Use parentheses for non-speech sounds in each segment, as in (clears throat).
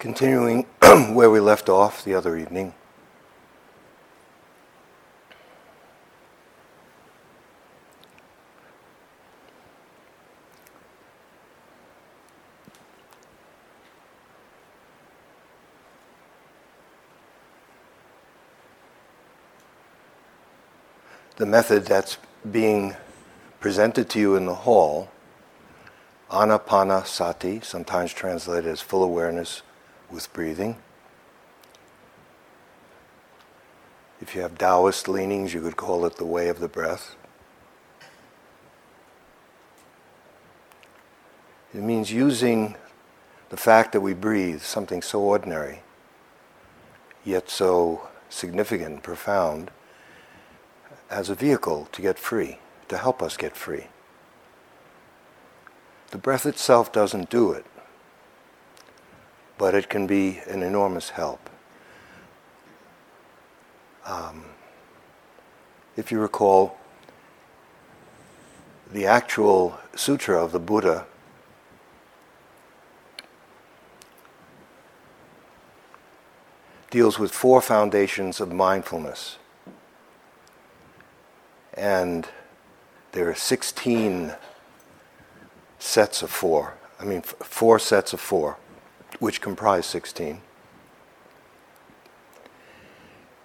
Continuing (clears throat) where we left off the other evening. The method that's being presented to you in the hall, Anapanasati, sometimes translated as full awareness with breathing. If you have Taoist leanings, you could call it the way of the breath. It means using the fact that we breathe, something so ordinary, yet so significant and profound, as a vehicle to get free, to help us get free. The breath itself doesn't do it but it can be an enormous help. Um, if you recall, the actual sutra of the Buddha deals with four foundations of mindfulness. And there are 16 sets of four. I mean, four sets of four which comprise 16.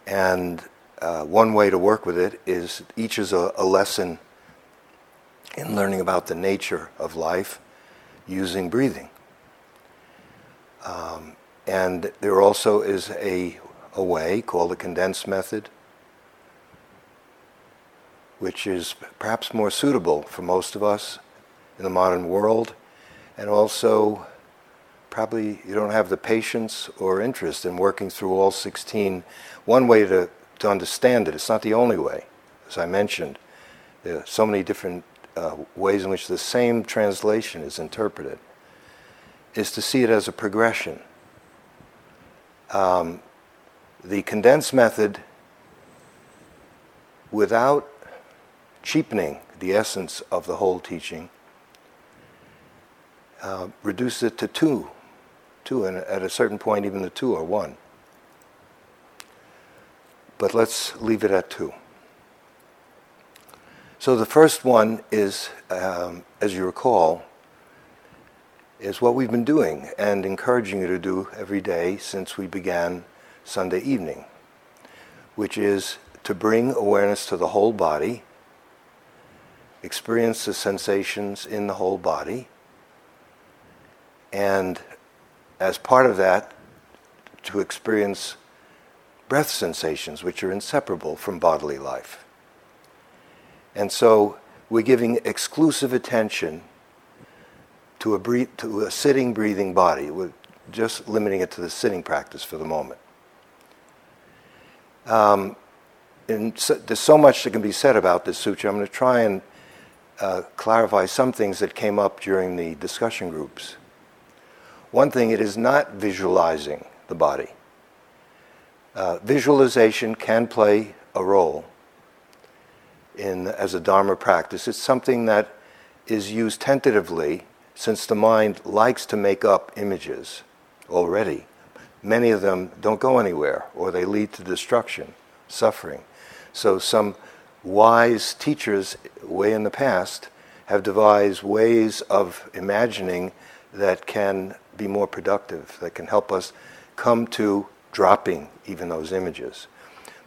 And uh, one way to work with it is each is a, a lesson in learning about the nature of life using breathing. Um, and there also is a, a way called the condensed method, which is perhaps more suitable for most of us in the modern world, and also probably you don't have the patience or interest in working through all 16. One way to, to understand it, it's not the only way, as I mentioned. There are so many different uh, ways in which the same translation is interpreted, is to see it as a progression. Um, the condensed method, without cheapening the essence of the whole teaching, uh, reduces it to two two, and at a certain point, even the two are one. But let's leave it at two. So the first one is, um, as you recall, is what we've been doing and encouraging you to do every day since we began Sunday evening, which is to bring awareness to the whole body, experience the sensations in the whole body, and as part of that, to experience breath sensations, which are inseparable from bodily life. And so we're giving exclusive attention to a, to a sitting, breathing body. We're just limiting it to the sitting practice for the moment. Um, and so, there's so much that can be said about this sutra. I'm going to try and uh, clarify some things that came up during the discussion groups. One thing, it is not visualizing the body. Uh, visualization can play a role in as a Dharma practice. It's something that is used tentatively since the mind likes to make up images already. Many of them don't go anywhere or they lead to destruction, suffering. So some wise teachers way in the past have devised ways of imagining that can be more productive, that can help us come to dropping even those images.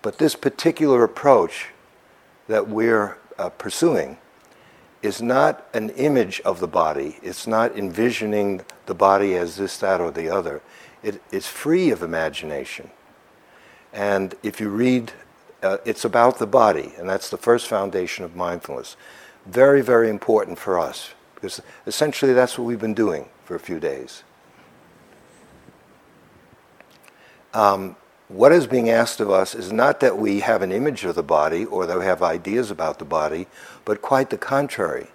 But this particular approach that we're uh, pursuing is not an image of the body. It's not envisioning the body as this, that, or the other. It is free of imagination. And if you read, uh, it's about the body, and that's the first foundation of mindfulness. Very, very important for us, because essentially that's what we've been doing for a few days. Um, what is being asked of us is not that we have an image of the body or that we have ideas about the body, but quite the contrary.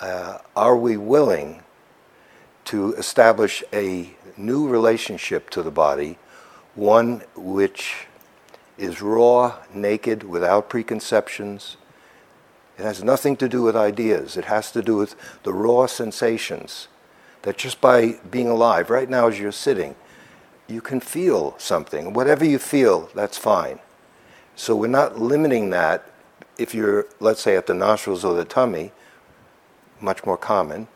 Uh, are we willing to establish a new relationship to the body, one which is raw, naked, without preconceptions? It has nothing to do with ideas. It has to do with the raw sensations that just by being alive, right now as you're sitting, you can feel something. Whatever you feel, that's fine. So we're not limiting that if you're, let's say, at the nostrils or the tummy, much more common,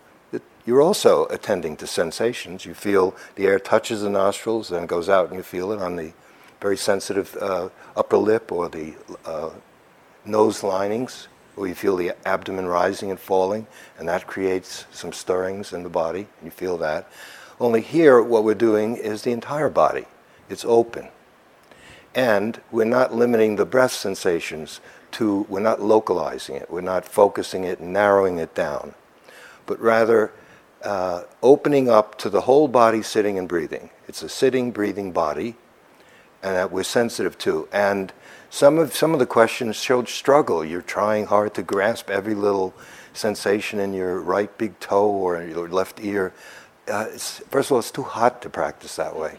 you're also attending to sensations. You feel the air touches the nostrils, then goes out, and you feel it on the very sensitive uh, upper lip or the uh, nose linings, or you feel the abdomen rising and falling, and that creates some stirrings in the body. You feel that. Only here, what we're doing is the entire body. It's open. And we're not limiting the breath sensations to, we're not localizing it, we're not focusing it, narrowing it down, but rather uh, opening up to the whole body sitting and breathing. It's a sitting, breathing body, and that we're sensitive to. And some of, some of the questions showed struggle. You're trying hard to grasp every little sensation in your right big toe or your left ear. Uh, first of all, it's too hot to practice that way.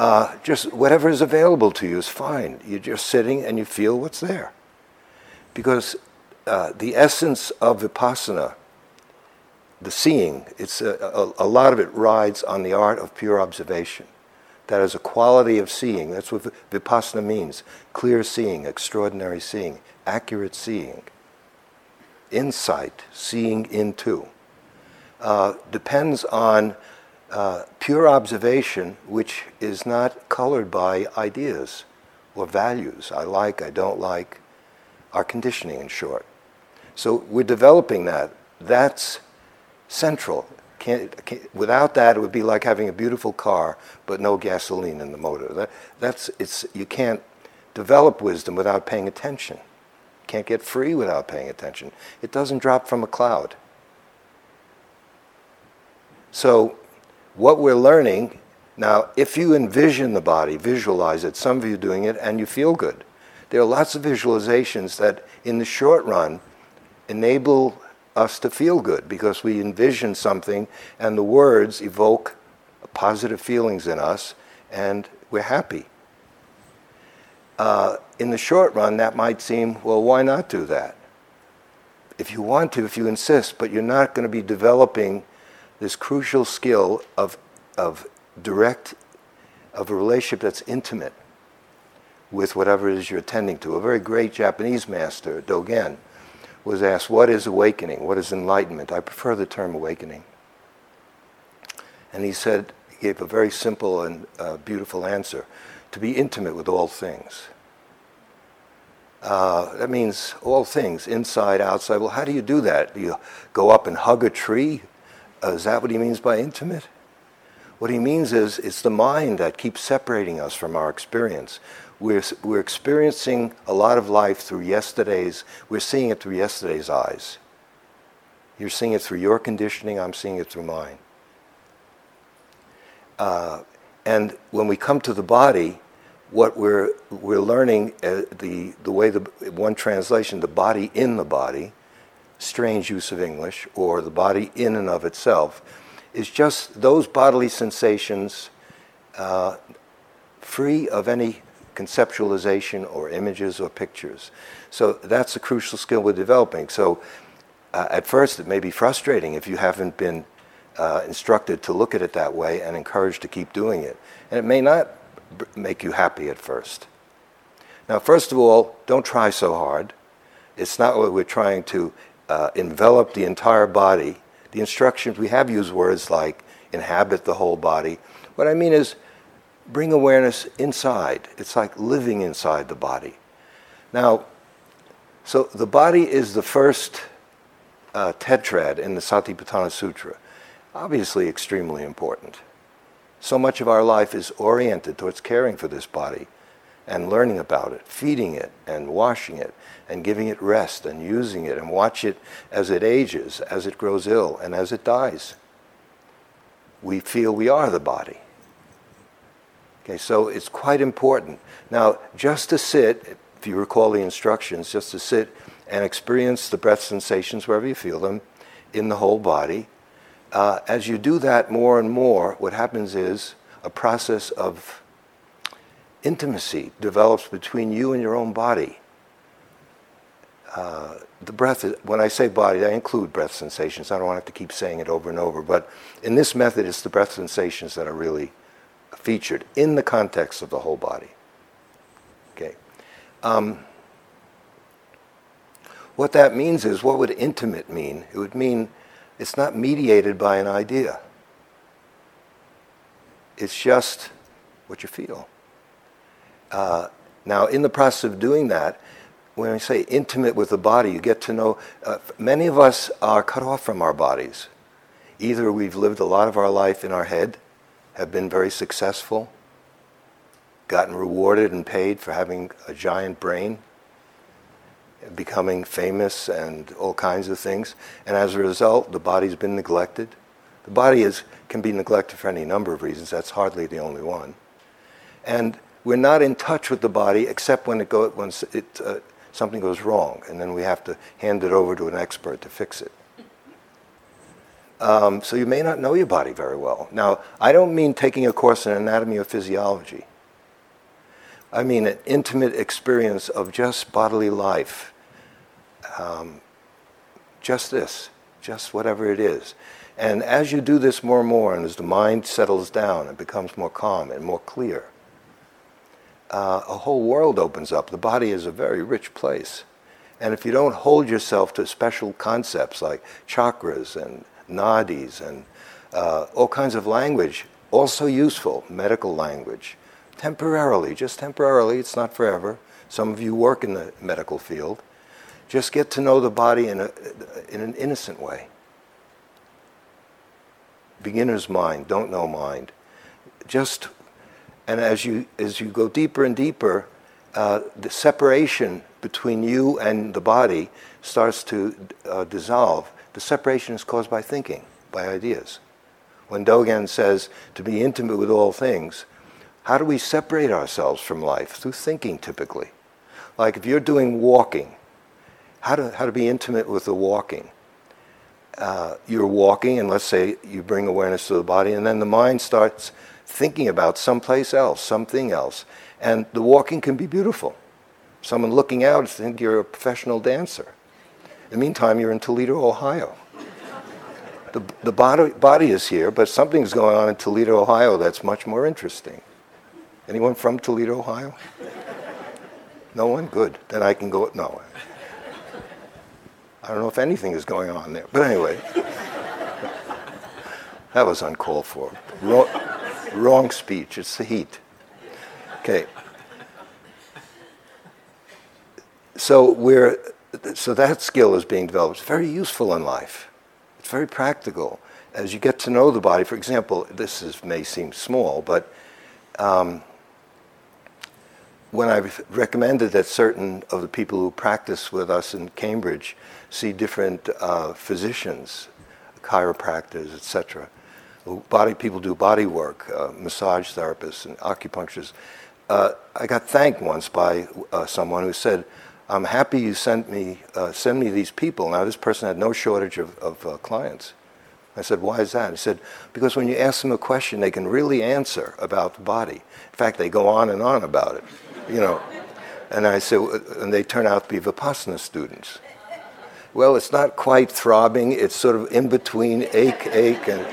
Uh, just whatever is available to you is fine. You're just sitting and you feel what's there. Because uh, the essence of vipassana, the seeing, it's a, a, a, lot of it rides on the art of pure observation. That is a quality of seeing. That's what vipassana means clear seeing, extraordinary seeing, accurate seeing, insight, seeing into. Uh, depends on uh, pure observation, which is not colored by ideas or values. I like, I don't like, our conditioning, in short. So we're developing that. That's central. Can't, can't, without that, it would be like having a beautiful car but no gasoline in the motor. That, that's, it's, you can't develop wisdom without paying attention. Can't get free without paying attention. It doesn't drop from a cloud. So what we're learning now, if you envision the body, visualize it, some of you doing it, and you feel good. There are lots of visualizations that, in the short run, enable us to feel good because we envision something and the words evoke positive feelings in us and we're happy. Uh, in the short run, that might seem, well, why not do that? If you want to, if you insist, but you're not going to be developing this crucial skill of, of direct, of a relationship that's intimate with whatever it is you're attending to. A very great Japanese master, Dogen, was asked, What is awakening? What is enlightenment? I prefer the term awakening. And he said, he gave a very simple and uh, beautiful answer to be intimate with all things. Uh, that means all things, inside, outside. Well, how do you do that? Do you go up and hug a tree? Uh, is that what he means by intimate? What he means is it's the mind that keeps separating us from our experience. We're, we're experiencing a lot of life through yesterday's, we're seeing it through yesterday's eyes. You're seeing it through your conditioning, I'm seeing it through mine. Uh, and when we come to the body, what we're, we're learning, uh, the, the way the one translation, the body in the body, strange use of English, or the body in and of itself, is just those bodily sensations uh, free of any conceptualization or images or pictures. So that's a crucial skill we're developing. So uh, at first, it may be frustrating if you haven't been uh, instructed to look at it that way and encouraged to keep doing it. And it may not b- make you happy at first. Now, first of all, don't try so hard. It's not what we're trying to uh, envelop the entire body. The instructions, we have used words like inhabit the whole body. What I mean is bring awareness inside. It's like living inside the body. Now, so the body is the first uh, tetrad in the Satipatthana Sutra. Obviously, extremely important. So much of our life is oriented towards caring for this body and learning about it, feeding it and washing it and giving it rest and using it and watch it as it ages, as it grows ill, and as it dies. We feel we are the body. Okay, so it's quite important. Now, just to sit, if you recall the instructions, just to sit and experience the breath sensations wherever you feel them in the whole body. Uh, as you do that more and more, what happens is a process of intimacy develops between you and your own body uh, the breath, is, when I say body, I include breath sensations. I don't want have to keep saying it over and over. But in this method, it's the breath sensations that are really featured in the context of the whole body. Okay. Um, what that means is, what would intimate mean? It would mean it's not mediated by an idea. It's just what you feel. Uh, now, in the process of doing that, when I say intimate with the body, you get to know. Uh, many of us are cut off from our bodies. Either we've lived a lot of our life in our head, have been very successful, gotten rewarded and paid for having a giant brain, becoming famous and all kinds of things. And as a result, the body's been neglected. The body is, can be neglected for any number of reasons. That's hardly the only one. And we're not in touch with the body except when, it go, when it, uh, something goes wrong, and then we have to hand it over to an expert to fix it. Um, so you may not know your body very well. Now, I don't mean taking a course in anatomy or physiology. I mean an intimate experience of just bodily life. Um, just this, just whatever it is. And as you do this more and more, and as the mind settles down and becomes more calm and more clear, uh, a whole world opens up. The body is a very rich place. And if you don't hold yourself to special concepts like chakras and nadis and uh, all kinds of language, also useful, medical language, temporarily, just temporarily, it's not forever. Some of you work in the medical field. Just get to know the body in, a, in an innocent way. Beginner's mind, don't know mind. Just and as you, as you go deeper and deeper, uh, the separation between you and the body starts to uh, dissolve. The separation is caused by thinking, by ideas. When Dogen says to be intimate with all things, how do we separate ourselves from life? Through thinking, typically. Like if you're doing walking, how to, how to be intimate with the walking. Uh, you're walking, and let's say you bring awareness to the body, and then the mind starts thinking about someplace else, something else. And the walking can be beautiful. Someone looking out think you're a professional dancer. In the meantime, you're in Toledo, Ohio. The, the body, body is here, but something's going on in Toledo, Ohio that's much more interesting. Anyone from Toledo, Ohio? No one? Good. Then I can go. No. I don't know if anything is going on there. But anyway, (laughs) that was uncalled for. Wrong speech. It's the heat. Okay. So we're so that skill is being developed. It's very useful in life. It's very practical. As you get to know the body, for example, this is, may seem small, but um, when I've recommended that certain of the people who practice with us in Cambridge see different uh, physicians, chiropractors, etc., body people do body work, uh, massage therapists and acupuncturists. Uh, I got thanked once by uh, someone who said, "I'm happy you sent me uh, send me these people." Now this person had no shortage of, of uh, clients. I said, "Why is that?" He said, "Because when you ask them a question, they can really answer about the body. In fact, they go on and on about it, you know." And I said, and they turn out to be Vipassana students. Well, it's not quite throbbing. It's sort of in between ache, ache, and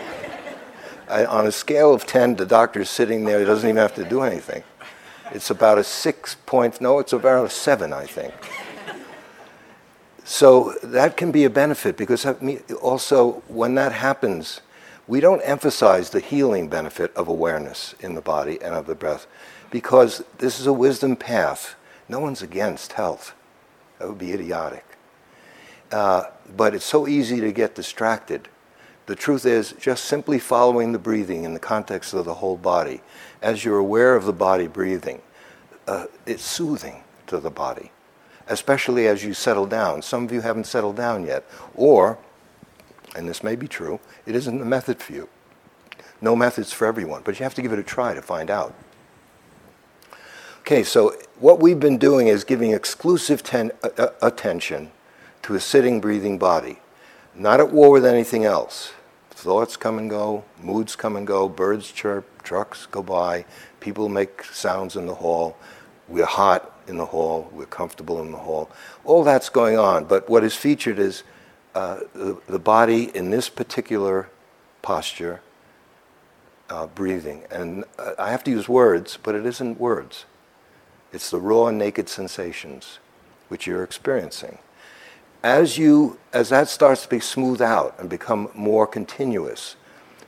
I, on a scale of 10, the doctor's sitting there, he doesn't even have to do anything. It's about a six point, no, it's about a seven, I think. So that can be a benefit because also when that happens, we don't emphasize the healing benefit of awareness in the body and of the breath because this is a wisdom path. No one's against health. That would be idiotic. Uh, but it's so easy to get distracted the truth is, just simply following the breathing in the context of the whole body, as you're aware of the body breathing, uh, it's soothing to the body, especially as you settle down. Some of you haven't settled down yet. Or, and this may be true, it isn't the method for you. No methods for everyone, but you have to give it a try to find out. Okay, so what we've been doing is giving exclusive ten, uh, uh attention to a sitting, breathing body, not at war with anything else. Thoughts come and go, moods come and go, birds chirp, trucks go by, people make sounds in the hall. We're hot, in the hall, we're comfortable in the hall. All that's going on, but what is featured is uh, the, the body in this particular posture, uh, breathing. And uh, I have to use words, but it isn't words. It's the raw naked sensations which you're experiencing. As you, as that starts to be smoothed out and become more continuous,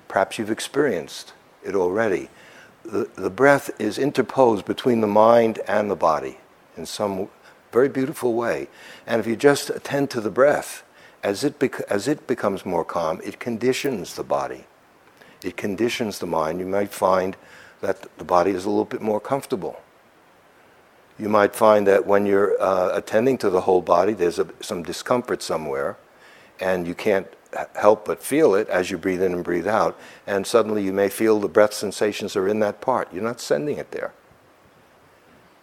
perhaps you've experienced it already. The, the breath is interposed between the mind and the body in some very beautiful way. And if you just attend to the breath, as it, bec- as it becomes more calm, it conditions the body. It conditions the mind. You might find that the body is a little bit more comfortable. You might find that when you're uh, attending to the whole body, there's a, some discomfort somewhere, and you can't help but feel it as you breathe in and breathe out. And suddenly you may feel the breath sensations are in that part. You're not sending it there.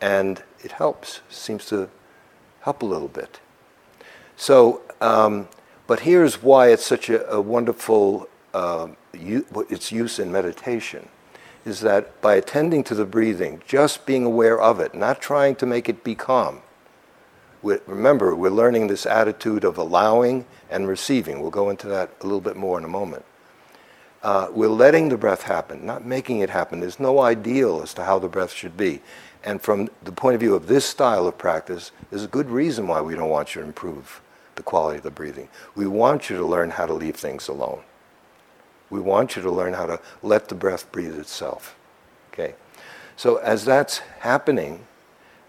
And it helps, seems to help a little bit. So, um, but here's why it's such a, a wonderful uh, u- its use in meditation is that by attending to the breathing, just being aware of it, not trying to make it be calm. we remember, we're learning this attitude of allowing and receiving. We'll go into that a little bit more in a moment. Uh, we're letting the breath happen, not making it happen. There's no ideal as to how the breath should be. And from the point of view of this style of practice, there's a good reason why we don't want you to improve the quality of the breathing. We want you to learn how to leave things alone. We want you to learn how to let the breath breathe itself. Okay? So as that's happening,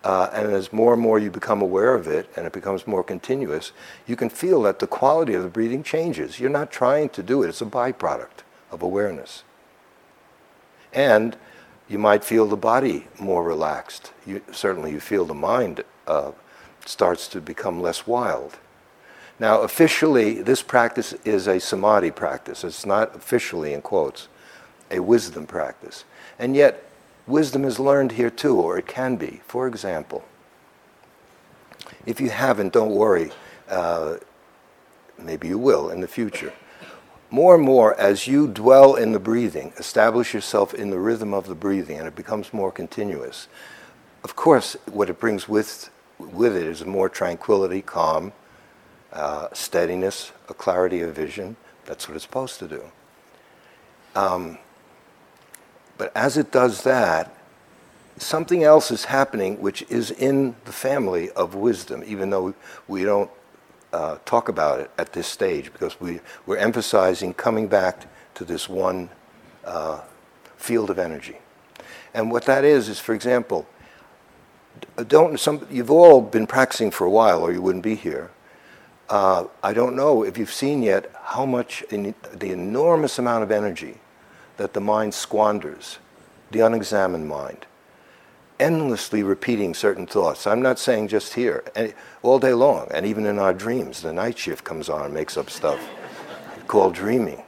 uh, and as more and more you become aware of it and it becomes more continuous, you can feel that the quality of the breathing changes. You're not trying to do it, it's a byproduct of awareness. And you might feel the body more relaxed. You, certainly, you feel the mind uh, starts to become less wild. Now, officially, this practice is a samadhi practice. It's not officially, in quotes, a wisdom practice. And yet, wisdom is learned here too, or it can be. For example, if you haven't, don't worry. Uh, maybe you will in the future. More and more, as you dwell in the breathing, establish yourself in the rhythm of the breathing, and it becomes more continuous. Of course, what it brings with, with it is more tranquility, calm, uh, steadiness, a clarity of vision. That's what it's supposed to do. Um, but as it does that, something else is happening which is in the family of wisdom, even though we don't uh, talk about it at this stage, because we, we're emphasizing coming back to this one uh, field of energy. And what that is, is, for example, don't some, you've all been practicing for a while, or you wouldn't be here. Uh, I don't know if you've seen yet how much, in, the enormous amount of energy that the mind squanders, the unexamined mind, endlessly repeating certain thoughts. I'm not saying just here, all day long, and even in our dreams, the night shift comes on and makes up stuff (laughs) called dreaming.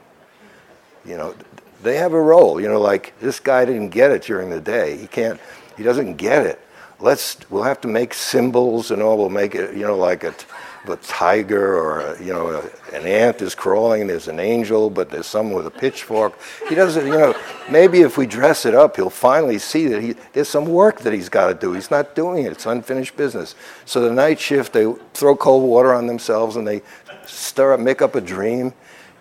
You know, they have a role. You know, like this guy didn't get it during the day. He can't. He doesn't get it. Let's. We'll have to make symbols and all. We'll make it. You know, like a a tiger or you know an ant is crawling there's an angel but there's someone with a pitchfork. He doesn't you know maybe if we dress it up he'll finally see that he, there's some work that he's got to do. He's not doing it it's unfinished business. So the night shift they throw cold water on themselves and they stir up make up a dream.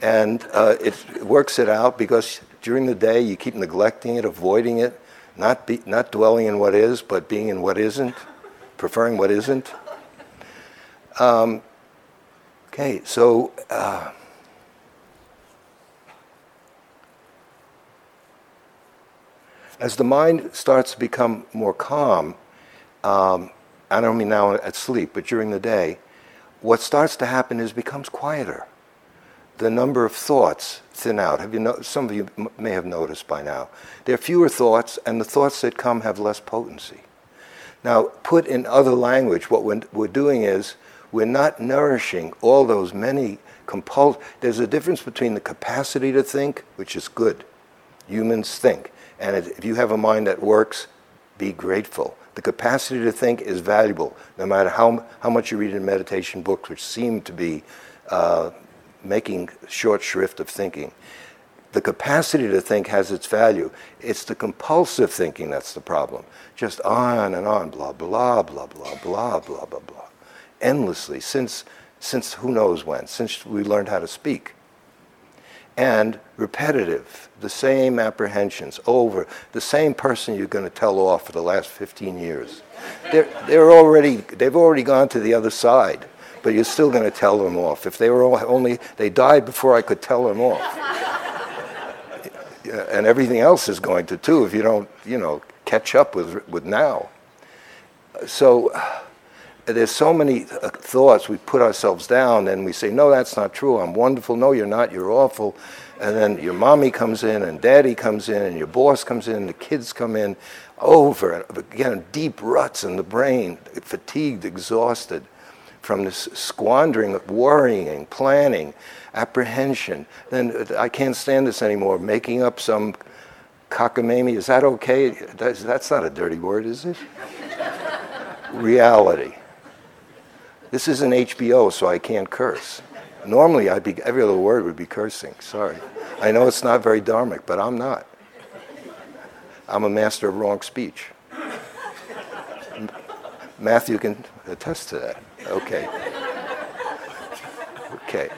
And uh, it works it out because during the day you keep neglecting it avoiding it not, be, not dwelling in what is but being in what isn't preferring what isn't um, okay, so uh, as the mind starts to become more calm, um, I don't mean now at sleep, but during the day, what starts to happen is becomes quieter. The number of thoughts thin out. Have you no- some of you m- may have noticed by now. There are fewer thoughts, and the thoughts that come have less potency. Now, put in other language, what we're, we're doing is we're not nourishing all those many compul- There's a difference between the capacity to think, which is good. Humans think. And if you have a mind that works, be grateful. The capacity to think is valuable, no matter how, how much you read in meditation books, which seem to be uh, making short shrift of thinking. the capacity to think has its value. It's the compulsive thinking that's the problem. Just on and on, blah, blah, blah, blah, blah, blah, blah, blah. Endlessly, since, since who knows when, since we learned how to speak. And repetitive, the same apprehensions over, the same person you're going to tell off for the last 15 years. They're, they're already, they've already gone to the other side, but you're still going to tell them off. If they were only, they died before I could tell them off (laughs) and everything else is going to too if you don't, you know, catch up with, with now. So there's so many uh, thoughts we put ourselves down and we say, no, that's not true. I'm wonderful. No, you're not. You're awful. And then your mommy comes in and daddy comes in and your boss comes in and the kids come in over and again, deep ruts in the brain, fatigued, exhausted from this squandering, of worrying, planning, apprehension. Then I can't stand this anymore. Making up some cockamamie, is that okay? That's, that's not a dirty word, is it? (laughs) Reality. This isn't HBO, so I can't curse. Normally, I'd be, every other word would be cursing. Sorry. I know it's not very dharmic, but I'm not. I'm a master of wrong speech. Matthew can attest to that. Okay. Okay.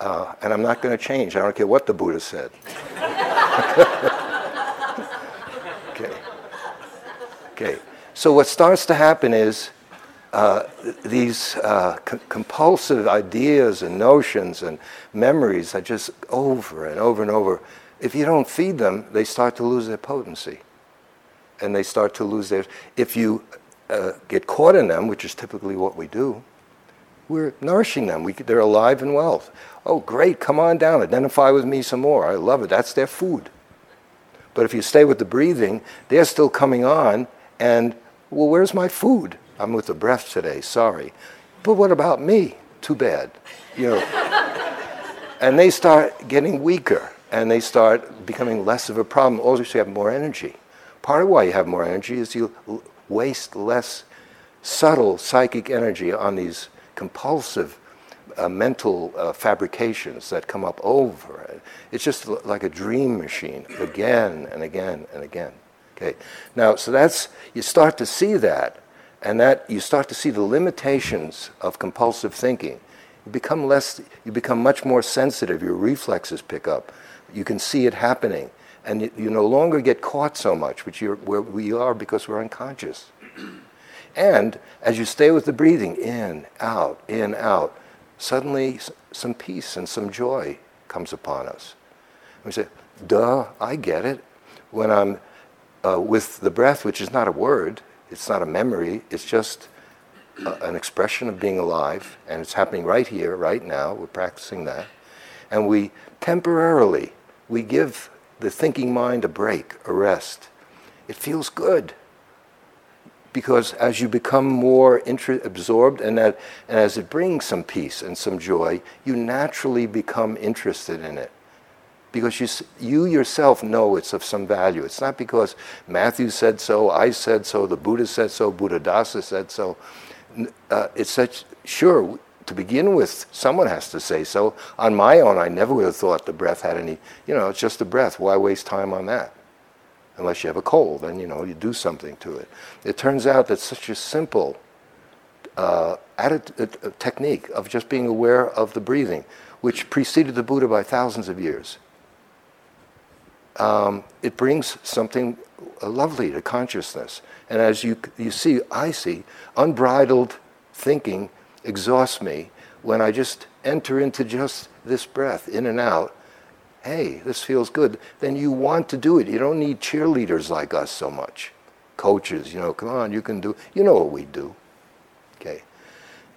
Uh, and I'm not going to change. I don't care what the Buddha said. (laughs) okay. Okay. So what starts to happen is uh, these uh, compulsive ideas and notions and memories are just over and over and over. If you don't feed them, they start to lose their potency. And they start to lose their. If you uh, get caught in them, which is typically what we do, we're nourishing them. We, they're alive and well. Oh, great, come on down, identify with me some more. I love it. That's their food. But if you stay with the breathing, they're still coming on, and, well, where's my food? I'm with the breath today, sorry. But what about me? Too bad. You know. (laughs) and they start getting weaker, and they start becoming less of a problem. Also, you have more energy. Part of why you have more energy is you waste less subtle psychic energy on these compulsive uh, mental uh, fabrications that come up over. It. It's just like a dream machine, again and again and again. Okay, now so that's you start to see that, and that you start to see the limitations of compulsive thinking. You become less, you become much more sensitive. Your reflexes pick up. You can see it happening, and you, you no longer get caught so much, which you're, where we are because we're unconscious. And as you stay with the breathing, in, out, in, out, suddenly some peace and some joy comes upon us. We say, duh, I get it. When I'm uh, with the breath, which is not a word, it's not a memory, it's just uh, an expression of being alive, and it's happening right here, right now. We're practicing that. And we temporarily, we give the thinking mind a break, a rest. It feels good because as you become more inter- absorbed and, that, and as it brings some peace and some joy, you naturally become interested in it. Because you, you yourself know it's of some value. It's not because Matthew said so, I said so, the Buddha said so, Buddhadasa said so. Uh, it's such, sure, to begin with, someone has to say so. On my own, I never would have thought the breath had any, you know, it's just the breath. Why waste time on that? unless you have a cold, then you know you do something to it. It turns out that such a simple uh, attitude, uh, technique of just being aware of the breathing, which preceded the Buddha by thousands of years, um, it brings something lovely to consciousness. And as you, you see, I see, unbridled thinking exhausts me when I just enter into just this breath in and out hey, this feels good, then you want to do it. You don't need cheerleaders like us so much. Coaches, you know, come on, you can do, you know what we do. Okay.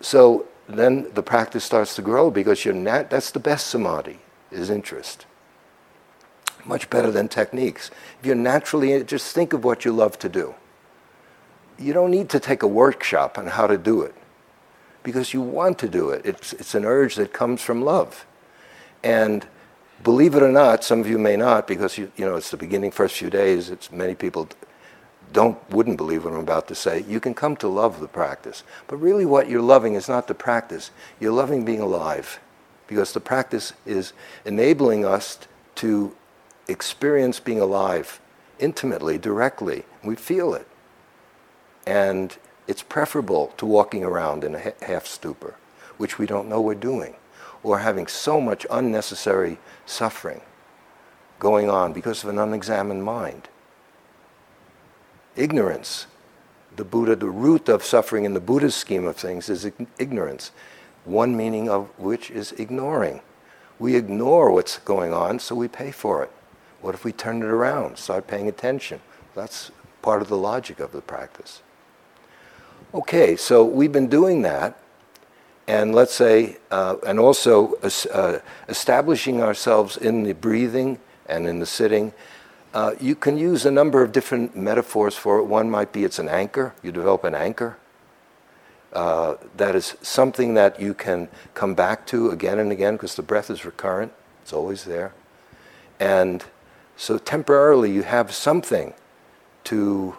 So then the practice starts to grow because you're not, that's the best samadhi, is interest. Much better than techniques. If you're naturally, just think of what you love to do. You don't need to take a workshop on how to do it because you want to do it. It's, it's an urge that comes from love. And believe it or not, some of you may not, because you, you know it's the beginning, first few days. It's many people don't wouldn't believe what I'm about to say. You can come to love the practice, but really, what you're loving is not the practice. You're loving being alive. because the practice is enabling us to experience being alive intimately, directly. We feel it. And it's preferable to walking around in a half stupor, which we don't know we're doing, or having so much unnecessary suffering going on because of an unexamined mind. Ignorance. The Buddha, the root of suffering in the Buddha's scheme of things is ignorance, one meaning of which is ignoring. We ignore what's going on, so we pay for it. What if we turn it around, start paying attention? That's part of the logic of the practice. Okay, so we've been doing that, and let's say, uh, and also uh, establishing ourselves in the breathing and in the sitting. Uh, you can use a number of different metaphors for it. One might be it's an anchor, you develop an anchor. Uh, that is something that you can come back to again and again because the breath is recurrent, it's always there. And so temporarily you have something to,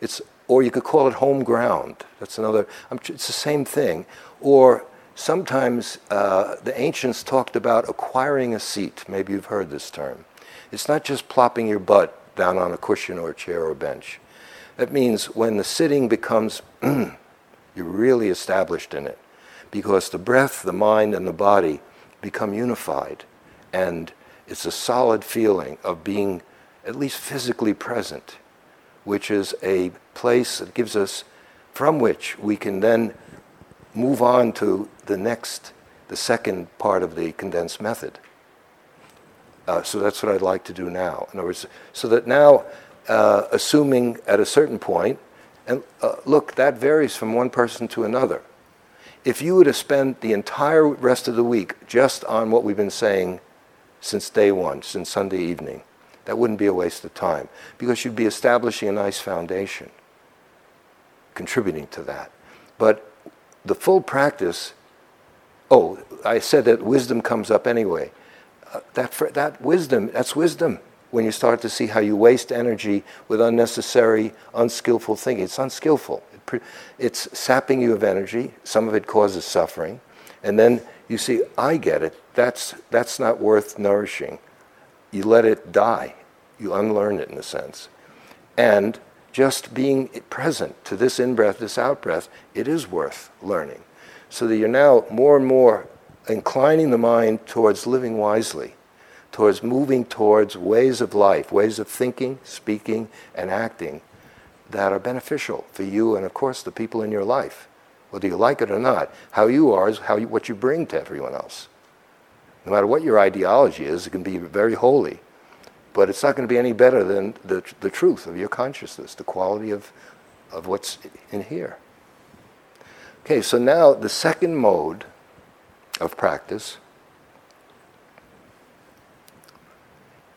it's, or you could call it home ground. That's another, it's the same thing. Or sometimes uh, the ancients talked about acquiring a seat. Maybe you've heard this term. It's not just plopping your butt down on a cushion or a chair or a bench. That means when the sitting becomes, (clears throat) you're really established in it because the breath, the mind, and the body become unified. And it's a solid feeling of being at least physically present, which is a place that gives us, from which we can then move on to the next, the second part of the condensed method. Uh, so that's what I'd like to do now. In other words, so that now, uh, assuming at a certain point, and uh, look, that varies from one person to another. If you were to spend the entire rest of the week just on what we've been saying since day one, since Sunday evening. That wouldn't be a waste of time because you'd be establishing a nice foundation, contributing to that. But the full practice, oh, I said that wisdom comes up anyway. Uh, that, that wisdom, that's wisdom when you start to see how you waste energy with unnecessary, unskillful thinking. It's unskillful. It's sapping you of energy. Some of it causes suffering. And then you see, I get it. That's, that's not worth nourishing. You let it die. You unlearn it in a sense. And just being present to this in breath, this out breath, it is worth learning. So that you're now more and more inclining the mind towards living wisely, towards moving towards ways of life, ways of thinking, speaking, and acting that are beneficial for you and, of course, the people in your life whether you like it or not. How you are is how you, what you bring to everyone else. No matter what your ideology is, it can be very holy, but it's not going to be any better than the, the truth of your consciousness, the quality of, of what's in here. Okay, so now the second mode of practice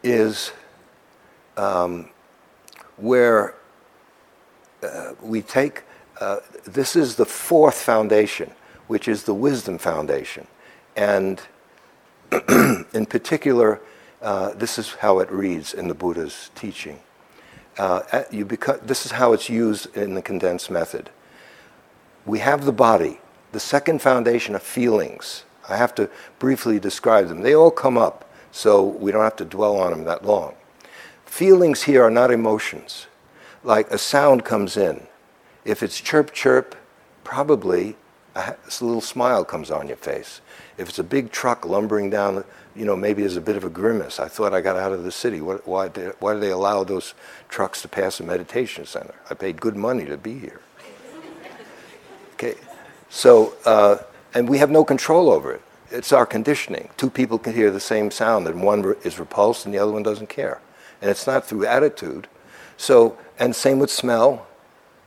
is um, where uh, we take uh, this is the fourth foundation, which is the wisdom foundation. And (clears throat) in particular, uh, this is how it reads in the Buddha's teaching. Uh, you this is how it's used in the condensed method. We have the body, the second foundation of feelings. I have to briefly describe them. They all come up, so we don't have to dwell on them that long. Feelings here are not emotions. Like a sound comes in, if it's chirp chirp, probably a, little smile comes on your face. If it's a big truck lumbering down, you know, maybe there's a bit of a grimace. I thought I got out of the city. What, why, did, why do they allow those trucks to pass a meditation center? I paid good money to be here. Okay, so, uh, and we have no control over it. It's our conditioning. Two people can hear the same sound, and one is repulsed and the other one doesn't care. And it's not through attitude. So, and same with smell.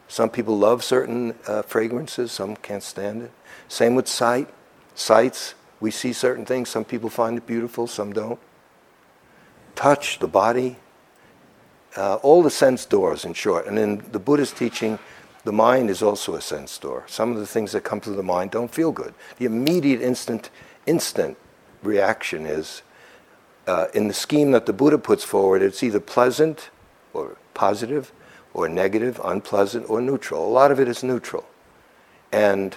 Some people love certain uh, fragrances, some can't stand it. Same with sight. Sights, we see certain things, some people find it beautiful, some don't. Touch, the body, uh, all the sense doors, in short. And in the Buddhist teaching, the mind is also a sense door. Some of the things that come through the mind don't feel good. The immediate, instant, instant reaction is, uh, in the scheme that the Buddha puts forward, it's either pleasant or positive, or negative, unpleasant, or neutral. A lot of it is neutral. And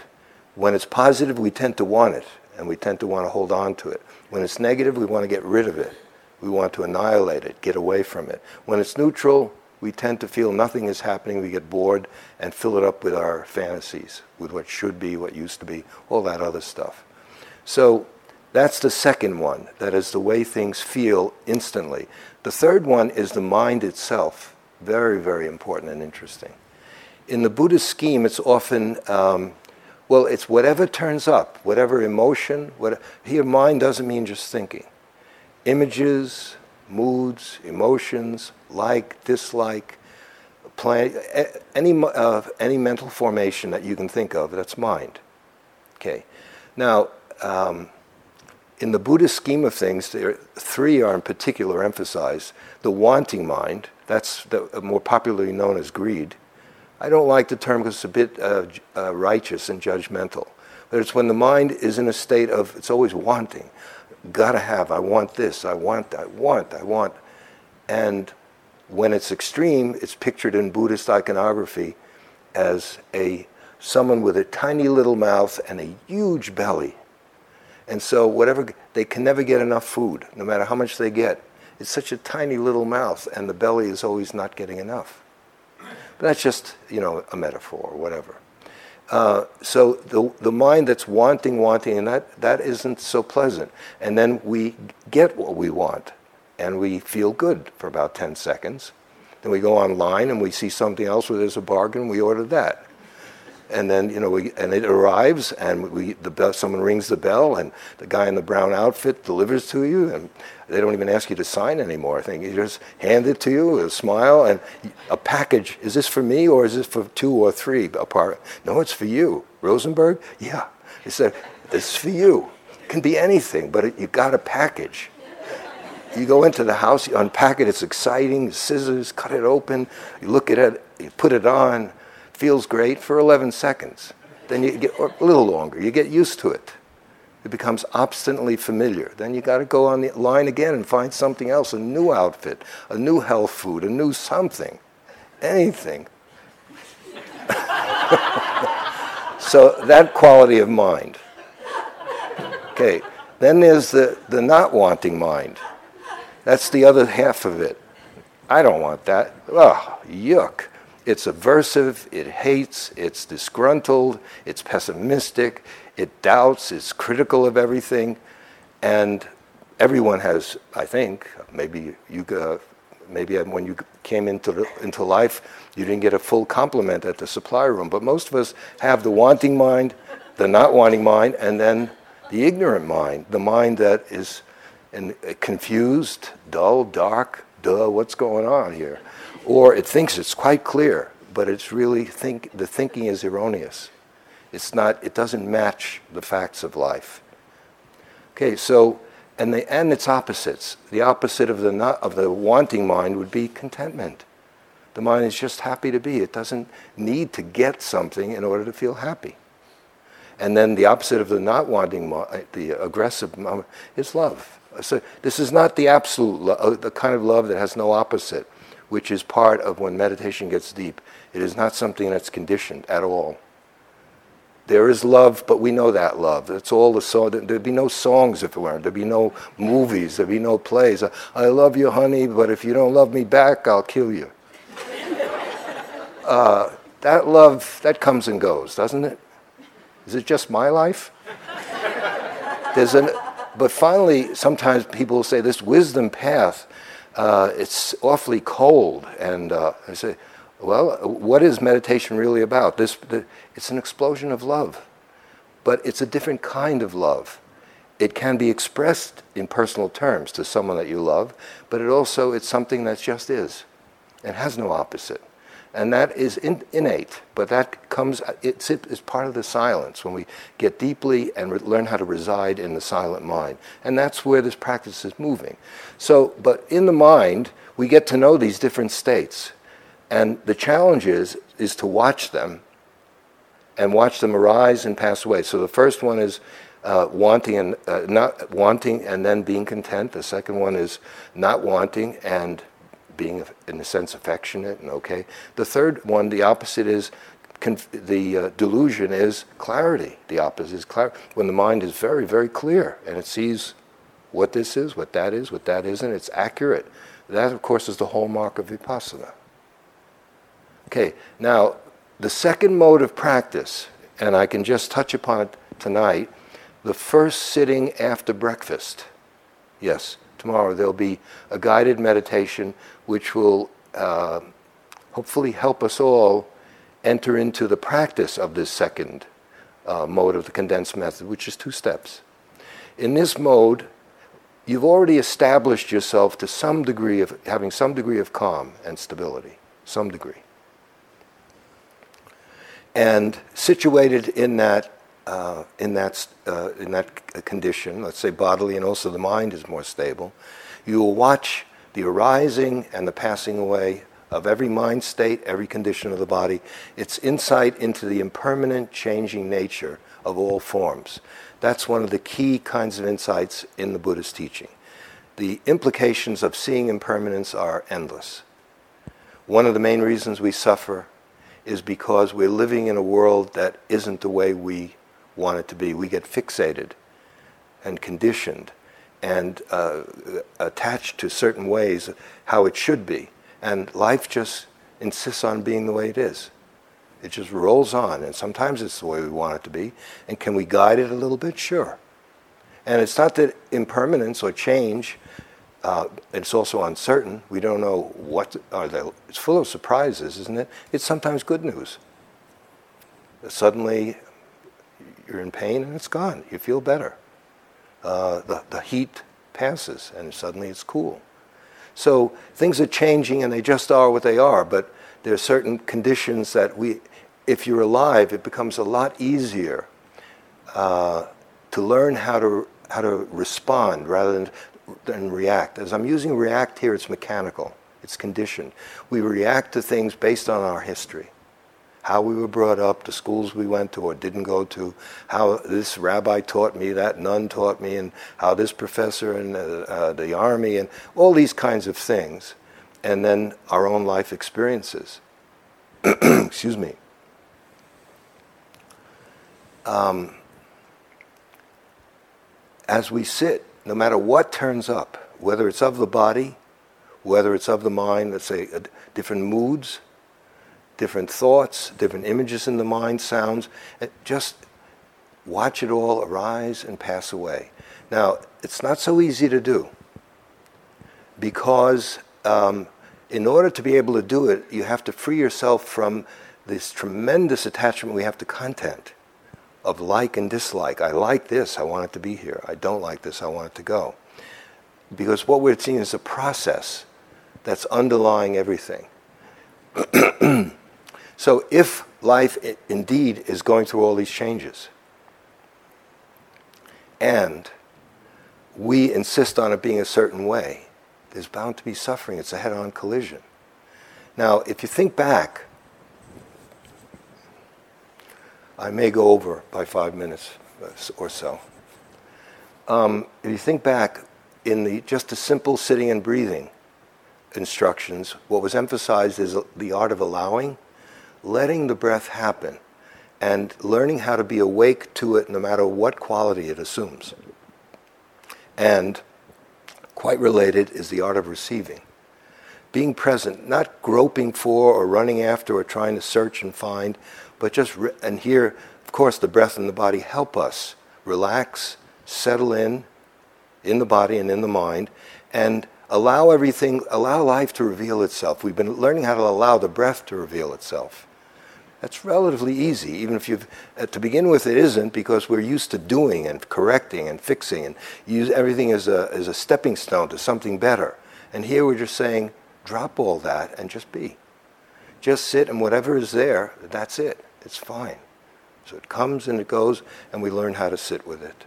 when it's positive, we tend to want it. and we tend to want to hold on to it. When it's negative, we want to get rid of it. We want to annihilate it, get away from it. When it's neutral, we tend to feel nothing is happening. We get bored and fill it up with our fantasies, with what should be, what used to be, all that other stuff. So that's the second one. That is the way things feel instantly. The third one is the mind itself. Very, very important and interesting. In the Buddhist scheme, it's often, um, well, it's whatever turns up, whatever emotion. What, here, mind doesn't mean just thinking. Images, moods, emotions, like, dislike, play, any, uh, any mental formation that you can think of, that's mind. Okay. Now, um, in the Buddhist scheme of things, there three are in particular emphasized. The wanting mind, that's the, uh, more popularly known as greed. I don't like the term because it's a bit uh, uh, righteous and judgmental. But it's when the mind is in a state of, it's always wanting. Gotta have, I want this, I want, I want, I want. And when it's extreme, it's pictured in Buddhist iconography as a someone with a tiny little mouth and a huge belly. And so whatever they can never get enough food, no matter how much they get. It's such a tiny little mouth, and the belly is always not getting enough. But that's just you know a metaphor or whatever. Uh, so the the mind that's wanting, wanting, and that that isn't so pleasant. And then we get what we want and we feel good for about 10 seconds. Then we go online and we see something else where there's a bargain, we order that. And then, you know, we, and it arrives and we, the bell, someone rings the bell and the guy in the brown outfit delivers to you and they don't even ask you to sign anymore. I think you just hand it to you with a smile and a package. Is this for me or is this for two or three apart? No, it's for you. Rosenberg? Yeah. He said, this is for you. It can be anything, but it, you got a package. You go into the house, you unpack it, it's exciting, scissors, cut it open, you look at it, you put it on, feels great for 11 seconds. Then you get a little longer, you get used to it. It becomes obstinately familiar. Then you got to go on the line again and find something else, a new outfit, a new health food, a new something, anything. (laughs) so that quality of mind. Okay, then there's the, the not wanting mind. That's the other half of it. I don't want that. Oh, yuck. It's aversive, it hates, it's disgruntled, it's pessimistic, it doubts, it's critical of everything. And everyone has, I think, maybe you, uh, maybe when you came into, into life, you didn't get a full complement at the supply room. But most of us have the wanting mind, the not wanting mind, and then the ignorant mind, the mind that is confused, dull, dark, duh, what's going on here? Or it thinks it's quite clear, but it's really think the thinking is erroneous. It's not, it doesn't match the facts of life. Okay, so and the and its opposites. The opposite of the not, of the wanting mind would be contentment. The mind is just happy to be. It doesn't need to get something in order to feel happy. And then the opposite of the not wanting, the aggressive mind, is love. So this is not the absolute, lo- uh, the kind of love that has no opposite, which is part of when meditation gets deep. It is not something that's conditioned at all. There is love, but we know that love. That's all the song. There'd be no songs if it weren't. There'd be no movies. There'd be no plays. I love you, honey, but if you don't love me back, I'll kill you. (laughs) uh, that love, that comes and goes, doesn't it? Is it just my life? There's an, but finally, sometimes people say this wisdom path, uh, it's awfully cold. And uh, I say, well, what is meditation really about? This, the, it's an explosion of love, but it's a different kind of love. It can be expressed in personal terms to someone that you love, but it also it's something that just is, and has no opposite and that is in, innate but that comes it's, it's part of the silence when we get deeply and re- learn how to reside in the silent mind. And that's where this practice is moving. So but in the mind we get to know these different states. And the challenge is is to watch them and watch them arise and pass away. So the first one is uh, wanting and uh, not wanting and then being content. The second one is not wanting and being, in a sense, affectionate and okay. The third one, the opposite, is conf- the uh, delusion is clarity. The opposite is clarity. When the mind is very, very clear and it sees what this is, what that is, what that isn't, it's accurate. That, of course, is the hallmark of vipassana. Okay, now the second mode of practice, and I can just touch upon it tonight, the first sitting after breakfast. Yes, tomorrow there'll be a guided meditation which will uh, hopefully help us all enter into the practice of this second uh, mode of the condensed method, which is two steps. In this mode, you've already established yourself to some degree of having some degree of calm and stability, some degree. And situated in that, uh, in, that, uh, in that condition, let's say bodily and also the mind is more stable, you will watch the arising and the passing away of every mind state, every condition of the body. It's insight into the impermanent, changing nature of all forms. That's one of the key kinds of insights in the Buddhist teaching. The implications of seeing impermanence are endless. One of the main reasons we suffer is because we're living in a world that isn't the way we want it to be. We get fixated and conditioned and uh, attached to certain ways how it should be. And life just insists on being the way it is. It just rolls on, and sometimes it's the way we want it to be. And can we guide it a little bit? Sure. And it's not that impermanence or change, uh, it's also uncertain. We don't know what are they. It's full of surprises, isn't it? It's sometimes good news. Suddenly, you're in pain and it's gone. You feel better. Uh, the, the heat passes and suddenly it's cool. So things are changing and they just are what they are, but there are certain conditions that we, if you're alive, it becomes a lot easier uh, to learn how to how to respond rather than than react. As I'm using react here, it's mechanical. It's conditioned. We react to things based on our history, how we were brought up, the schools we went to or didn't go to, how this rabbi taught me, that nun taught me, and how this professor and uh, uh, the army, and all these kinds of things, and then our own life experiences. (clears throat) Excuse me. Um, as we sit, no matter what turns up, whether it's of the body, whether it's of the mind, let's say uh, different moods, different thoughts, different images in the mind, sounds, just watch it all arise and pass away. Now, it's not so easy to do because um, in order to be able to do it, you have to free yourself from this tremendous attachment we have to content of like and dislike. I like this, I want it to be here. I don't like this, I want it to go. Because what we're seeing is a process that's underlying everything. (clears throat) so if life indeed is going through all these changes, and we insist on it being a certain way, there's bound to be suffering. It's a head on collision. Now, if you think back I may go over by five minutes or so. Um, if you think back in the just the simple sitting and breathing instructions, what was emphasized is the art of allowing, letting the breath happen, and learning how to be awake to it no matter what quality it assumes. And quite related is the art of receiving. Being present, not groping for or running after or trying to search and find, but just, re- and here, of course, the breath and the body help us relax, settle in, in the body and in the mind, and allow everything, allow life to reveal itself. We've been learning how to allow the breath to reveal itself. That's relatively easy, even if you've, uh, to begin with, it isn't because we're used to doing and correcting and fixing and use everything as a, as a stepping stone to something better. And here we're just saying, drop all that and just be. Just sit and whatever is there, that's it. It's fine. So it comes and it goes, and we learn how to sit with it.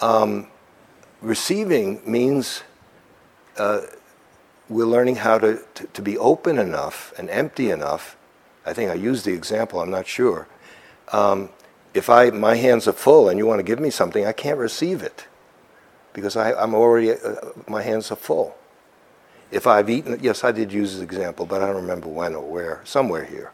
Um, receiving means uh, we're learning how to, to, to, be open enough and empty enough. I think I used the example, I'm not sure. Um, if I, my hands are full and you want to give me something, I can't receive it because I, am already, uh, my hands are full. If I've eaten, yes, I did use this example, but I don't remember when or where, somewhere here.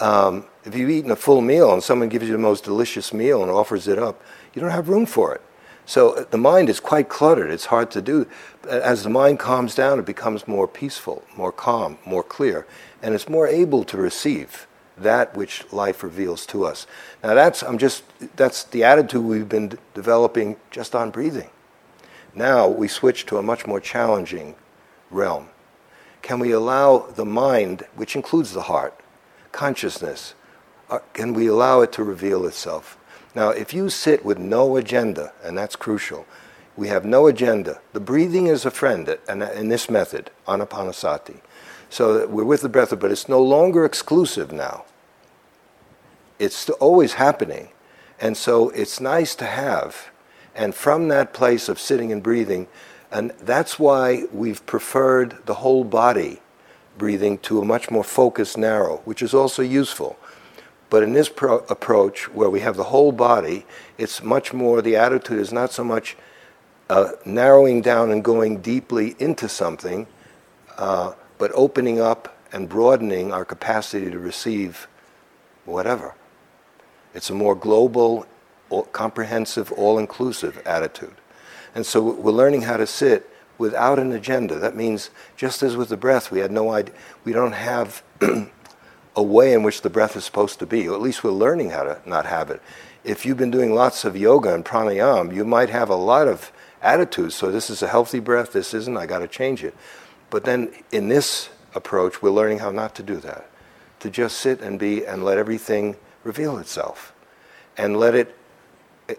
Um, if you've eaten a full meal and someone gives you the most delicious meal and offers it up, you don't have room for it. So uh, the mind is quite cluttered. It's hard to do. As the mind calms down, it becomes more peaceful, more calm, more clear, and it's more able to receive that which life reveals to us. Now that's I'm just that's the attitude we've been developing just on breathing. Now we switch to a much more challenging realm. Can we allow the mind, which includes the heart, consciousness, uh, can we allow it to reveal itself? Now, if you sit with no agenda, and that's crucial, we have no agenda. The breathing is a friend in this method, anapanasati. So we're with the breath, but it's no longer exclusive now. It's always happening. And so it's nice to have. And from that place of sitting and breathing, and that's why we've preferred the whole body breathing to a much more focused, narrow, which is also useful. But in this pro- approach, where we have the whole body, it's much more, the attitude is not so much uh, narrowing down and going deeply into something, uh, but opening up and broadening our capacity to receive whatever. It's a more global, all, comprehensive, all inclusive attitude. And so we're learning how to sit without an agenda. That means, just as with the breath, we had no idea, we don't have (clears throat) a way in which the breath is supposed to be, or at least we're learning how to not have it. If you've been doing lots of yoga and pranayama, you might have a lot of attitudes. So this is a healthy breath, this isn't, I got to change it. But then in this approach, we're learning how not to do that. To just sit and be and let everything reveal itself. And let it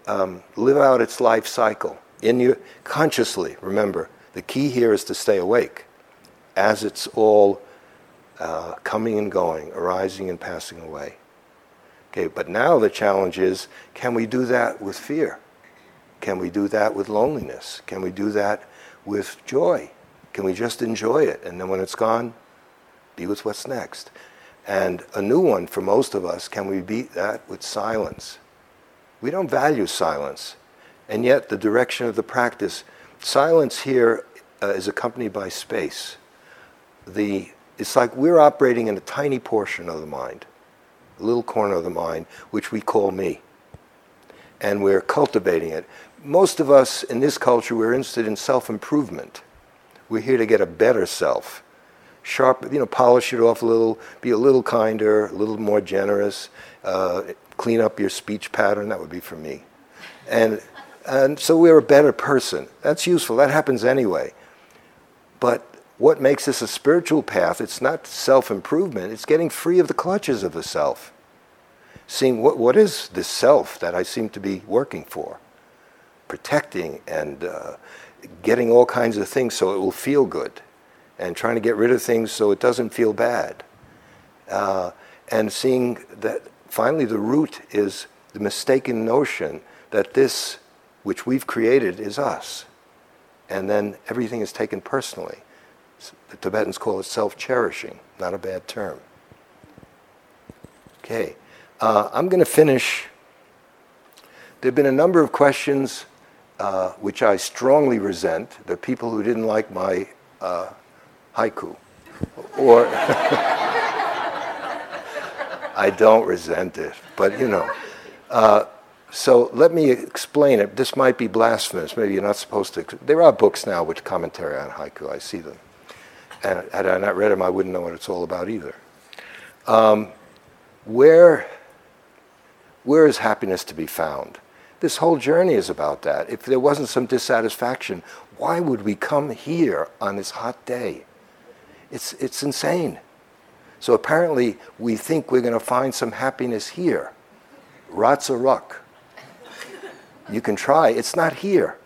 um, live out its life cycle. In you, consciously, remember, the key here is to stay awake as it's all uh, coming and going, arising and passing away. Okay, but now the challenge is can we do that with fear? Can we do that with loneliness? Can we do that with joy? Can we just enjoy it? And then when it's gone, be with what's next. And a new one for most of us can we beat that with silence? We don't value silence. And yet, the direction of the practice, silence here uh, is accompanied by space. The it's like we're operating in a tiny portion of the mind, a little corner of the mind, which we call me. And we're cultivating it. Most of us in this culture, we're interested in self improvement. We're here to get a better self. Sharp, you know, polish it off a little, be a little kinder, a little more generous, uh, clean up your speech pattern. That would be for me. And, and so we're a better person. That's useful. That happens anyway. But what makes this a spiritual path, it's not self improvement, it's getting free of the clutches of the self. Seeing what, what is this self that I seem to be working for, protecting and uh, getting all kinds of things so it will feel good, and trying to get rid of things so it doesn't feel bad. Uh, and seeing that finally the root is the mistaken notion that this which we've created is us. And then everything is taken personally. The Tibetans call it self cherishing, not a bad term. Okay, uh, I'm going to finish. There have been a number of questions uh, which I strongly resent. The people who didn't like my uh, haiku. Or (laughs) I don't resent it, but you know. Uh, so let me explain it. This might be blasphemous. Maybe you're not supposed to. There are books now with commentary on haiku. I see them. And had I not read them, I wouldn't know what it's all about either. Um, where, where is happiness to be found? This whole journey is about that. If there wasn't some dissatisfaction, why would we come here on this hot day? It's, it's insane. So apparently, we think we're going to find some happiness here. Ratsa ruck. You can try, it's not here.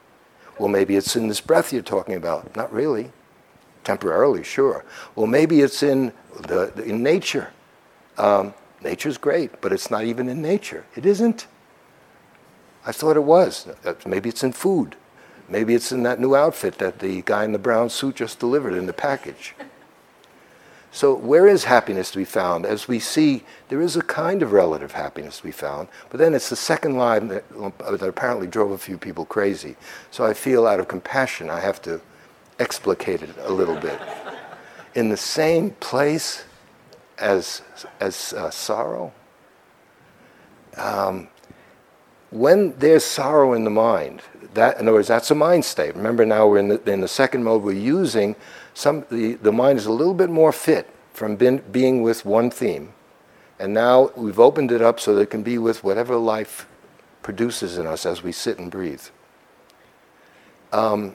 Well, maybe it's in this breath you're talking about. Not really. Temporarily, sure. Well, maybe it's in, the, in nature. Um, nature's great, but it's not even in nature. It isn't. I thought it was. Maybe it's in food. Maybe it's in that new outfit that the guy in the brown suit just delivered in the package. (laughs) So, where is happiness to be found? As we see, there is a kind of relative happiness to be found, but then it's the second line that, that apparently drove a few people crazy. So, I feel out of compassion, I have to explicate it a little bit. In the same place as, as uh, sorrow. Um, when there's sorrow in the mind, that, in other words, that's a mind state. Remember now we're in the, in the second mode, we're using some, the, the mind is a little bit more fit from being, being with one theme. And now we've opened it up so that it can be with whatever life produces in us as we sit and breathe. Um,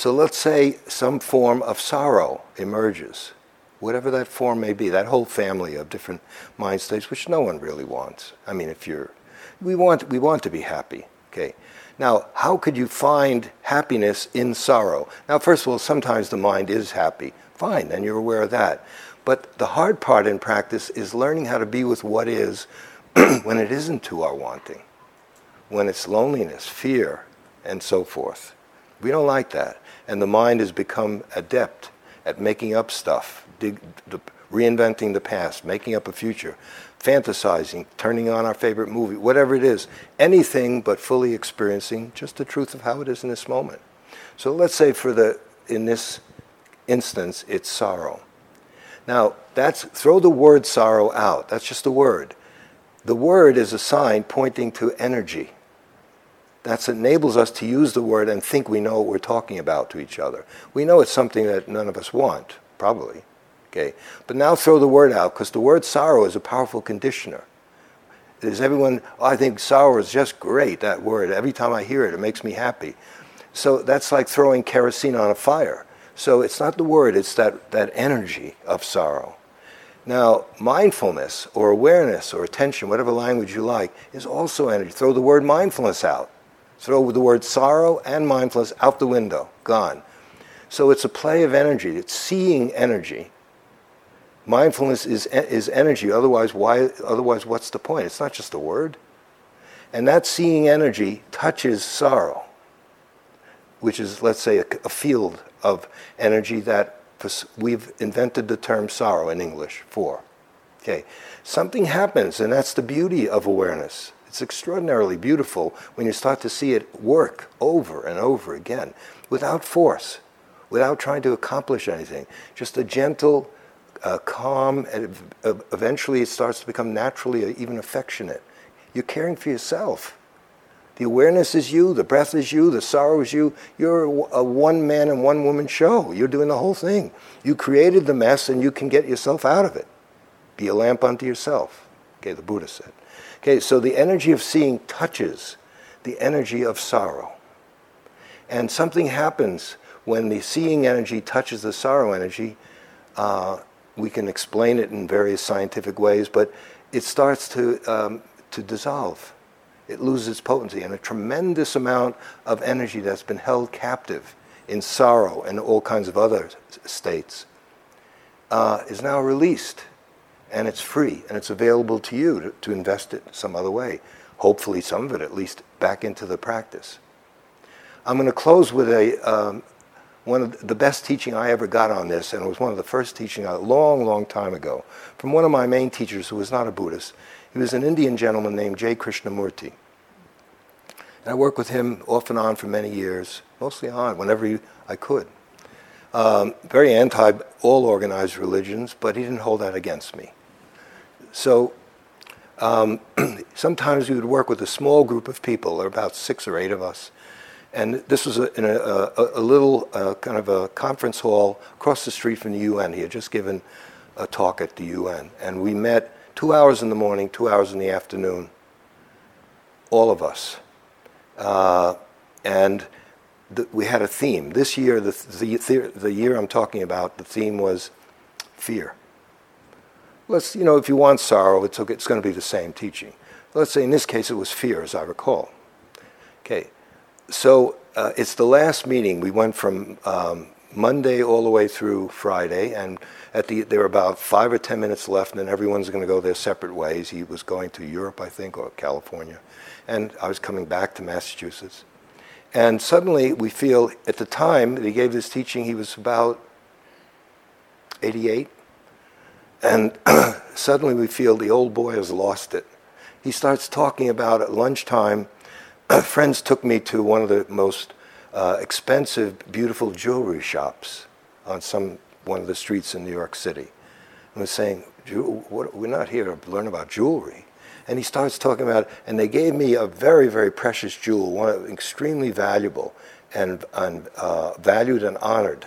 so let's say some form of sorrow emerges, whatever that form may be, that whole family of different mind states, which no one really wants. I mean, if you're, we want, we want to be happy, okay? Now, how could you find happiness in sorrow? Now, first of all, sometimes the mind is happy. Fine, then you're aware of that. But the hard part in practice is learning how to be with what is (clears throat) when it isn't to our wanting, when it's loneliness, fear, and so forth. We don't like that. And the mind has become adept at making up stuff, dig, reinventing the past, making up a future, fantasizing, turning on our favorite movie, whatever it is. Anything but fully experiencing just the truth of how it is in this moment. So let's say for the in this instance it's sorrow. Now, that's throw the word sorrow out. That's just a word. The word is a sign pointing to energy. That enables us to use the word and think we know what we're talking about to each other. We know it's something that none of us want, probably. Okay, but now throw the word out because the word sorrow is a powerful conditioner. Is everyone? Oh, I think sorrow is just great. That word. Every time I hear it, it makes me happy. So that's like throwing kerosene on a fire. So it's not the word; it's that that energy of sorrow. Now, mindfulness or awareness or attention, whatever language you like, is also energy. Throw the word mindfulness out. Throw the word sorrow and mindfulness out the window. Gone. So it's a play of energy. It's seeing energy. Mindfulness is, is energy. Otherwise, why, otherwise, what's the point? It's not just a word. And that seeing energy touches sorrow, which is, let's say, a, a field of energy that we've invented the term sorrow in English for. Okay, something happens, and that's the beauty of awareness. It's extraordinarily beautiful when you start to see it work over and over again without force, without trying to accomplish anything. Just a gentle, uh, calm, and eventually it starts to become naturally uh, even affectionate. You're caring for yourself. The awareness is you, the breath is you, the sorrow is you. You're a one man and one woman show. You're doing the whole thing. You created the mess and you can get yourself out of it. Be a lamp unto yourself. Okay, the Buddha said. Okay, so the energy of seeing touches the energy of sorrow. And something happens when the seeing energy touches the sorrow energy. Uh, we can explain it in various scientific ways, but it starts to, um, to dissolve it loses its potency. And a tremendous amount of energy that's been held captive in sorrow and all kinds of other states uh, is now released. And it's free and it's available to you to, to invest it some other way. Hopefully, some of it at least back into the practice. I'm going to close with a, um, one of the best teaching I ever got on this, and it was one of the first teaching a long, long time ago, from one of my main teachers who was not a Buddhist. He was an Indian gentleman named J. Krishnamurti. And I worked with him off and on for many years, mostly on, whenever I could. Um, very anti all organized religions, but he didn't hold that against me. So um, (clears throat) sometimes we would work with a small group of people, about six or eight of us. And this was a, in a, a, a little uh, kind of a conference hall across the street from the UN. He had just given a talk at the UN. And we met two hours in the morning, two hours in the afternoon, all of us. Uh, and the, we had a theme. This year, the, the, the year I'm talking about, the theme was fear. Let's, you know, if you want sorrow, it's, it's going to be the same teaching. Let's say in this case it was fear, as I recall. Okay, so uh, it's the last meeting. We went from um, Monday all the way through Friday, and at the there were about five or ten minutes left, and then everyone's going to go their separate ways. He was going to Europe, I think, or California, and I was coming back to Massachusetts. And suddenly we feel, at the time that he gave this teaching, he was about 88, and (clears throat) suddenly we feel the old boy has lost it. He starts talking about at lunchtime. (clears throat) friends took me to one of the most uh, expensive, beautiful jewelry shops on some one of the streets in New York City. and was saying, what, we're not here to learn about jewelry. And he starts talking about, and they gave me a very, very precious jewel, one extremely valuable and, and uh, valued and honored.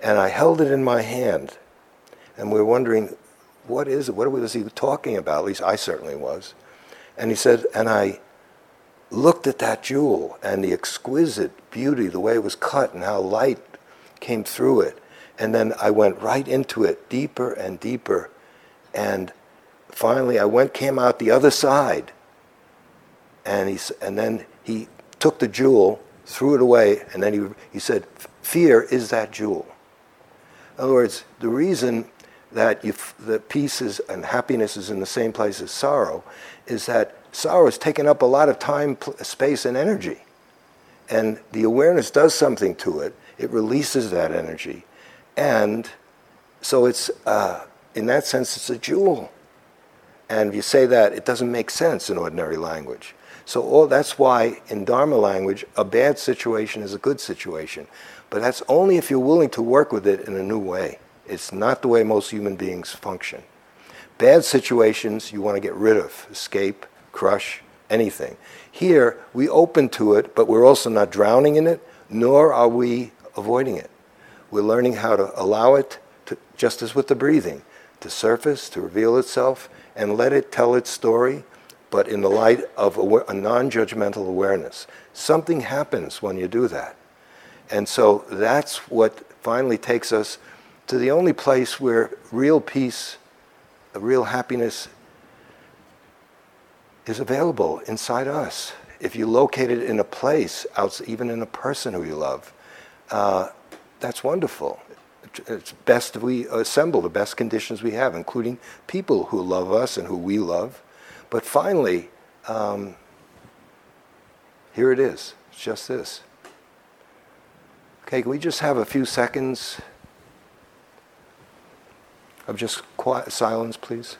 And I held it in my hand, and we were wondering, what is it? What was he talking about? At least I certainly was. And he said, and I looked at that jewel and the exquisite beauty, the way it was cut and how light came through it. And then I went right into it, deeper and deeper. And finally, I went, came out the other side. And, he, and then he took the jewel, threw it away, and then he, he said, Fear is that jewel. In other words, the reason that you, the peace is, and happiness is in the same place as sorrow is that sorrow has taken up a lot of time, space, and energy. And the awareness does something to it, it releases that energy. And so it's, uh, in that sense, it's a jewel. And if you say that, it doesn't make sense in ordinary language. So all, that's why in Dharma language, a bad situation is a good situation. But that's only if you're willing to work with it in a new way. It's not the way most human beings function. Bad situations you want to get rid of, escape, crush, anything. Here, we open to it, but we're also not drowning in it, nor are we avoiding it. We're learning how to allow it, to, just as with the breathing, to surface, to reveal itself, and let it tell its story, but in the light of a non judgmental awareness. Something happens when you do that. And so that's what finally takes us to the only place where real peace, real happiness is available inside us. If you locate it in a place, even in a person who you love, uh, that's wonderful. It's best we assemble the best conditions we have, including people who love us and who we love. But finally, um, here it is. It's just this. Okay, can we just have a few seconds of just quiet silence, please?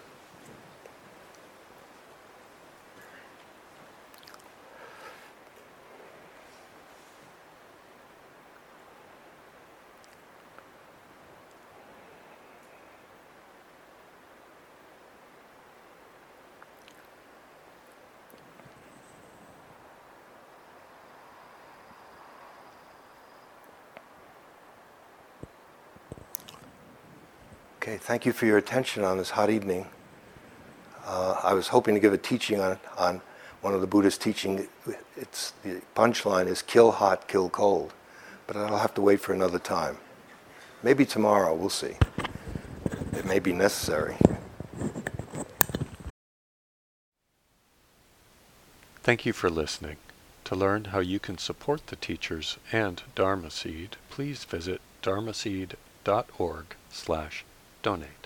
Okay, thank you for your attention on this hot evening. Uh, I was hoping to give a teaching on, on one of the Buddhist teaching. It's, the punchline is kill hot, kill cold. But I'll have to wait for another time. Maybe tomorrow, we'll see. It may be necessary. Thank you for listening. To learn how you can support the teachers and Dharma Seed, please visit dharmaseed.org slash donate.